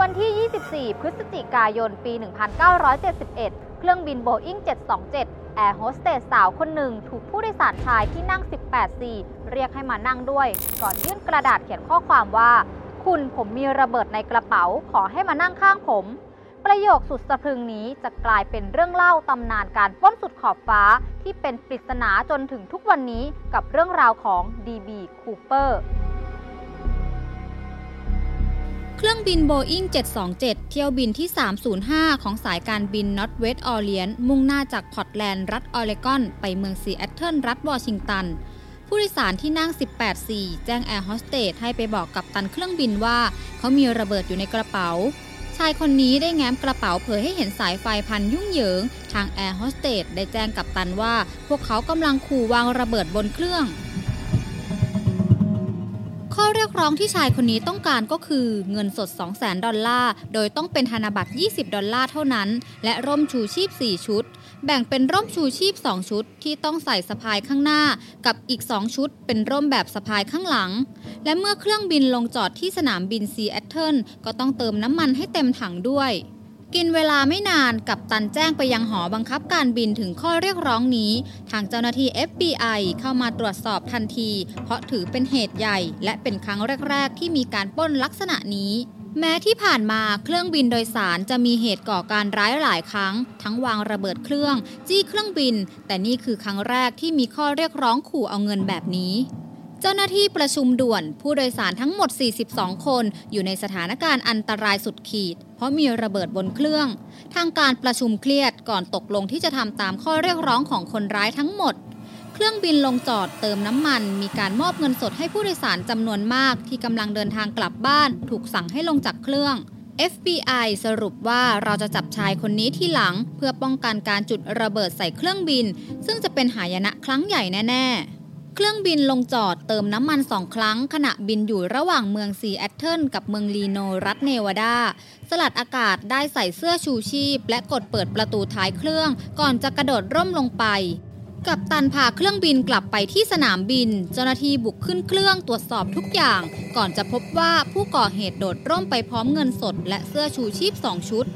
วันที่ 24 พฤศจิกายน ปี 1971 เครื่องบินโบอิ้ง727 แอร์โฮสเตสสาวคนหนึ่ง ถูกผู้โดยสารชายที่นั่ง 18 4เรียกให้มานั่งด้วย ก่อนยื่นกระดาษเขียนข้อความว่า คุณผมมีระเบิดในกระเป๋า ขอให้มานั่งข้างผม ประโยคสุดสะพรึงนี้จะกลายเป็นเรื่องเล่าตำนานการปล้นสุดขอบฟ้าที่เป็นปริศนาจนถึงทุกวันนี้กับเรื่องราวของ DB Cooper เครื่องบินโบอิ้ง727 เที่ยวบินที่ 305 ของสายการบิน Northwest Orient มุ่งหน้าจากพอร์ตแลนด์รัฐออเรกอน ไปเมืองซีแอตเทิลรัฐวอชิงตัน ผู้โดยสารที่นั่ง 18-4 แจ้งแอร์โฮสเตสให้ไปบอกกัปตันเครื่องบินว่า เขามีระเบิดอยู่ในกระเป๋า ชายคนนี้ได้แง้มกระเป๋าเผยให้เห็นสายไฟพันยุ่งเหยิง ทางแอร์โฮสเตสได้แจ้งกัปตันว่า พวกเขากำลังขู่วางระเบิดบนเครื่อง ข้อเรียกร้องที่ชายคนนี้ต้องการก็คือเงินสด 200,000ดอลลาร์ โดยต้องเป็นธนบัตร 20 ดอลลาร์เท่านั้น และร่มชูชีพ 4 ชุด แบ่งเป็นร่มชูชีพ 2 ชุด ที่ต้องใส่สะพายข้างหน้า กับอีก 2 ชุด เป็นร่มแบบสะพายข้างหลัง และเมื่อเครื่องบินลงจอดที่สนามบินซีแอตเทิลก็ต้องเติมน้ำมันให้เต็มถังด้วย กินเวลาไม่นานกับตันแจ้งไปยังหอบังคับการบินถึงข้อเรียกร้องนี้ ทางเจ้าหน้าที่ FBI เข้ามาตรวจสอบทันที เพราะถือเป็นเหตุใหญ่ และเป็นครั้งแรก ๆ ที่มีการป้นลักษณะนี้แม้ที่ผ่านมาเครื่องบินโดยสารจะมีเหตุก่อการร้ายหลายครั้ง ทั้งวางระเบิดเครื่อง จี้เครื่องบิน แต่นี่คือครั้งแรกที่มีข้อเรียกร้องขู่เอาเงินแบบนี้ เจ้าหน้าที่ประชุมด่วน ผู้โดยสารทั้งหมด 42 คน อยู่ในสถานการณ์อันตรายสุดขีด เพราะมีระเบิดบนเครื่อง ทางการประชุมเครียดก่อนตกลงที่จะทำตามข้อเรียกร้องของคนร้ายทั้งหมด เครื่องบินลงจอดเติมน้ำมัน มีการมอบเงินสดให้ผู้โดยสารจำนวนมาก ที่กำลังเดินทางกลับบ้าน ถูกสั่งให้ลงจากเครื่อง FBI สรุปว่าเราจะจับชายคนนี้ที่หลัง เพื่อป้องกันการจุดระเบิดใส่เครื่องบิน ซึ่งจะเป็นหายนะครั้งใหญ่แน่ ๆ เครื่องบินลงจอดเติมน้ำมันสองครั้ง ขณะบินอยู่ระหว่างเมืองซีแอตเทิลกับเมืองรีโนรัฐเนวาดา สลัดอากาศได้ใส่เสื้อชูชีพ และกดเปิดประตูท้ายเครื่อง ก่อนจะกระโดดร่มลงไป กัปตันพาเครื่องบินกลับไปที่สนามบิน เจ้าหน้าที่บุกขึ้นเครื่องตรวจสอบทุกอย่าง ก่อนจะพบว่าผู้ก่อเหตุโดดร่มไปพร้อมเงินสด และเสื้อชูชีพ2ชุด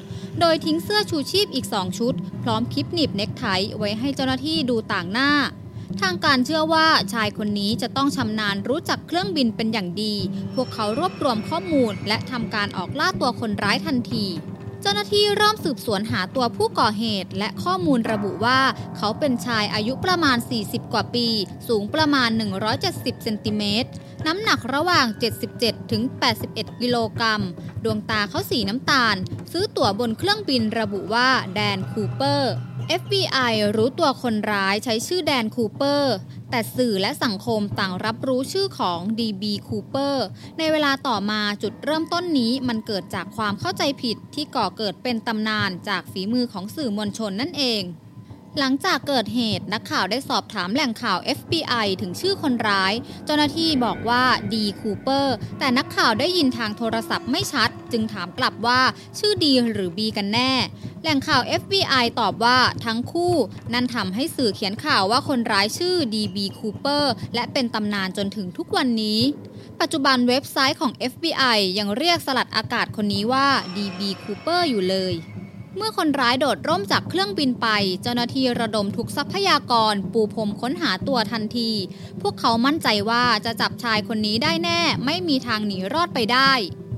โดยทิ้งเสื้อชูชีพอีก2ชุด พร้อมคลิปหนีบเน็กไทไว้ให้เจ้าหน้าที่ดูต่างหน้า ทางการเชื่อว่าชายคนนี้จะต้องชำนาญรู้จักเครื่องบินเป็นอย่างดี พวกเขารวบรวมข้อมูล และทำการออกล่าตัวคนร้ายทันที เจ้าหน้าที่เริ่มสืบสวนหาตัวผู้ก่อเหตุ และข้อมูลระบุว่า เขาเป็นชายอายุประมาณ 40 กว่าปี สูงประมาณ 170 เซนติเมตรน้ำหนักระหว่าง 77 ถึง 81 กิโลกรัม ดวงตาเขาสีน้ำตาล ชื่อตั๋วบนเครื่องบินระบุว่าแดนคูเปอร์ FBI รู้ตัวคนร้ายใช้ชื่อแดนคูเปอร์ แต่สื่อและสังคมต่างรับรู้ชื่อของ DB Cooper ในเวลาต่อมาจุดเริ่มต้นนี้มันเกิดจากความเข้าใจผิดที่ก่อเกิดเป็นตำนานจากฝีมือของสื่อมวลชนนั่นเอง หลังจากเกิดเหตุนักข่าวได้สอบถามแหล่งข่าว FBI ถึงชื่อคนร้าย เจ้าหน้าที่บอกว่า D Cooper แต่นักข่าวได้ยินทางโทรศัพท์ไม่ชัด จึงถามกลับว่าชื่อ D หรือ B กันแน่ แหล่งข่าว FBI ตอบว่าทั้งคู่ นั่นทำให้สื่อเขียนข่าวว่าคนร้ายชื่อ DB Cooper และเป็นตำนานจนถึงทุกวันนี้ปัจจุบันเว็บไซต์ของ FBI ยังเรียกสลัดอากาศคนนี้ว่า DB Cooper อยู่เลย เมื่อคนร้ายโดดร่มจากเครื่องบินไป เจ้าหน้าที่ระดมทุกทรัพยากร ปูพรมค้นหาตัวทันที พวกเขามั่นใจว่าจะจับชายคนนี้ได้แน่ ไม่มีทางหนีรอดไปได้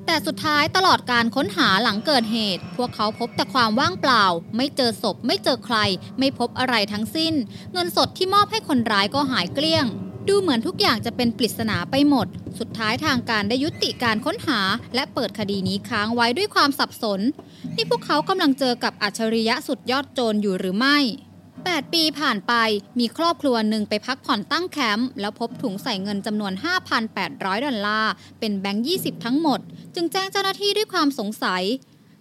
แต่สุดท้ายตลอดการค้นหาหลังเกิดเหตุ พวกเขาพบแต่ความว่างเปล่า ไม่เจอศพ ไม่เจอใคร ไม่พบอะไรทั้งสิ้น เงินสดที่มอบให้คนร้ายก็หายเกลี้ยง ดูเหมือนทุกอย่างจะเป็นปริศนาไปหมด สุดท้ายทางการได้ยุติการค้นหา และเปิดคดีนี้ค้างไว้ด้วยความสับสน นี่พวกเขากำลังเจอกับอัจฉริยะสุดยอดโจรอยู่หรือไม่ 8 ปีผ่านไปมีครอบครัวหนึ่งไปพักผ่อนตั้งแคมป์แล้วพบถุงใส่เงินจำนวน 5,800 ดอลลาร์ เป็นแบงค์ 20 ทั้งหมด จึงแจ้งเจ้าหน้าที่ด้วยความสงสัย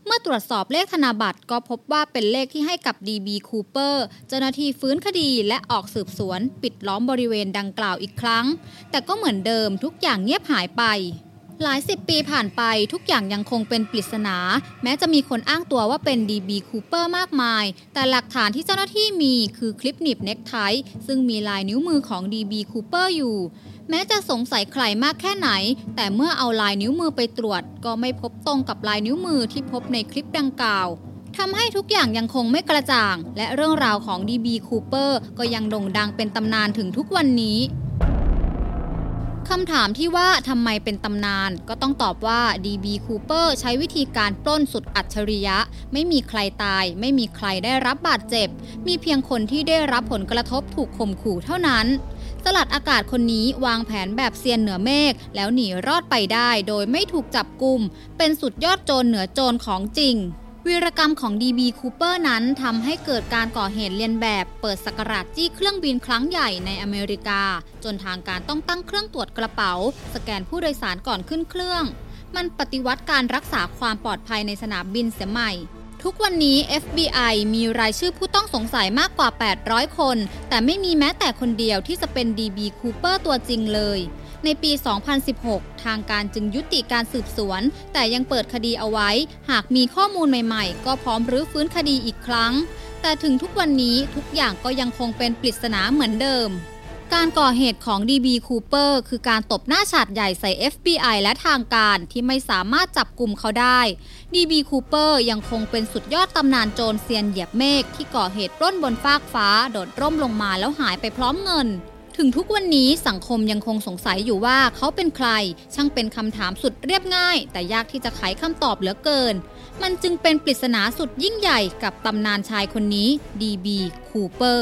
เมื่อตรวจสอบเลขธนาบัตรก็พบว่าเป็นเลขที่ให้กับ DB Cooper เจ้าหน้าที่ฟื้นคดีและออกสืบสวน ปิดล้อมบริเวณดังกล่าวอีกครั้ง แต่ก็เหมือนเดิมทุกอย่างเงียบหายไป หลายสิบปีผ่านไปทุกอย่างยังคงเป็นปริศนา แม้จะมีคนอ้างตัวว่าเป็น DB Cooper มากมาย แต่หลักฐานที่เจ้าหน้าที่มีคือคลิปหนีบเน็กไทซึ่งมีลายนิ้วมือของ DB Cooper อยู่ แม้จะสงสัยใครมากแค่ไหน แต่เมื่อเอาลายนิ้วมือไปตรวจ ก็ไม่พบตรงกับลายนิ้วมือที่พบในคลิปดังกล่าวทำให้ทุกอย่างยังคงไม่กระจ่าง และเรื่องราวของ DB Cooper ก็ยังโด่งดังเป็นตำนานถึงทุกวันนี้ คำถามที่ว่าทำไมเป็นตำนาน ก็ต้องตอบว่า DB Cooper ใช้วิธีการปล้นสุดอัจฉริยะ ไม่มีใครตาย ไม่มีใครได้รับบาดเจ็บ มีเพียงคนที่ได้รับผลกระทบถูกข่มขู่เท่านั้นสลัดอากาศคนนี้วางแผนแบบเซียนเหนือเมฆแล้วหนีรอดไปได้ โดยไม่ถูกจับกลุ่มเป็นสุดยอดโจรเหนือโจรของจริง วีรกรรมของ DB Cooper นั้นทำให้เกิดการก่อเหตุเลียนแบบ เปิดสกราดจี้เครื่องบินครั้งใหญ่ในอเมริกา จนทางการต้องตั้งเครื่องตรวจกระเป๋า สแกนผู้โดยสารก่อนขึ้นเครื่อง มันปฏิวัติการรักษาความปลอดภัยในสนามบินเสียใหม่ ทุกวันนี้ FBI มีรายชื่อผู้ต้องสงสัยมากกว่า 800 คน แต่ไม่มีแม้แต่คนเดียวที่จะเป็น DB Cooper ตัวจริงเลย ในปี 2016 ทางการจึงยุติการสืบสวน แต่ยังเปิดคดีเอาไว้ หากมีข้อมูลใหม่ๆ ก็พร้อมรื้อฟื้นคดีอีกครั้ง แต่ถึงทุกวันนี้ทุกอย่างก็ยังคงเป็นปริศนาเหมือนเดิม การก่อเหตุของ DB Cooper คือการตบหน้าฉาดใหญ่ใส่ FBI และทางการที่ไม่สามารถจับกลุ่มเขาได้ DB Cooper ยังคงเป็นสุดยอดตำนานโจรเซียนเหยียบเมฆที่ก่อเหตุปล้นบนฟากฟ้า โดดร่มลงมาแล้วหายไปพร้อมเงิน ถึงทุกวันนี้สังคมยังคงสงสัยอยู่ว่าเขาเป็นใคร ช่างเป็นคำถามสุดเรียบง่าย แต่ยากที่จะไขคำตอบเหลือเกิน มันจึงเป็นปริศนาสุดยิ่งใหญ่กับตำนานชายคนนี้ DB Cooper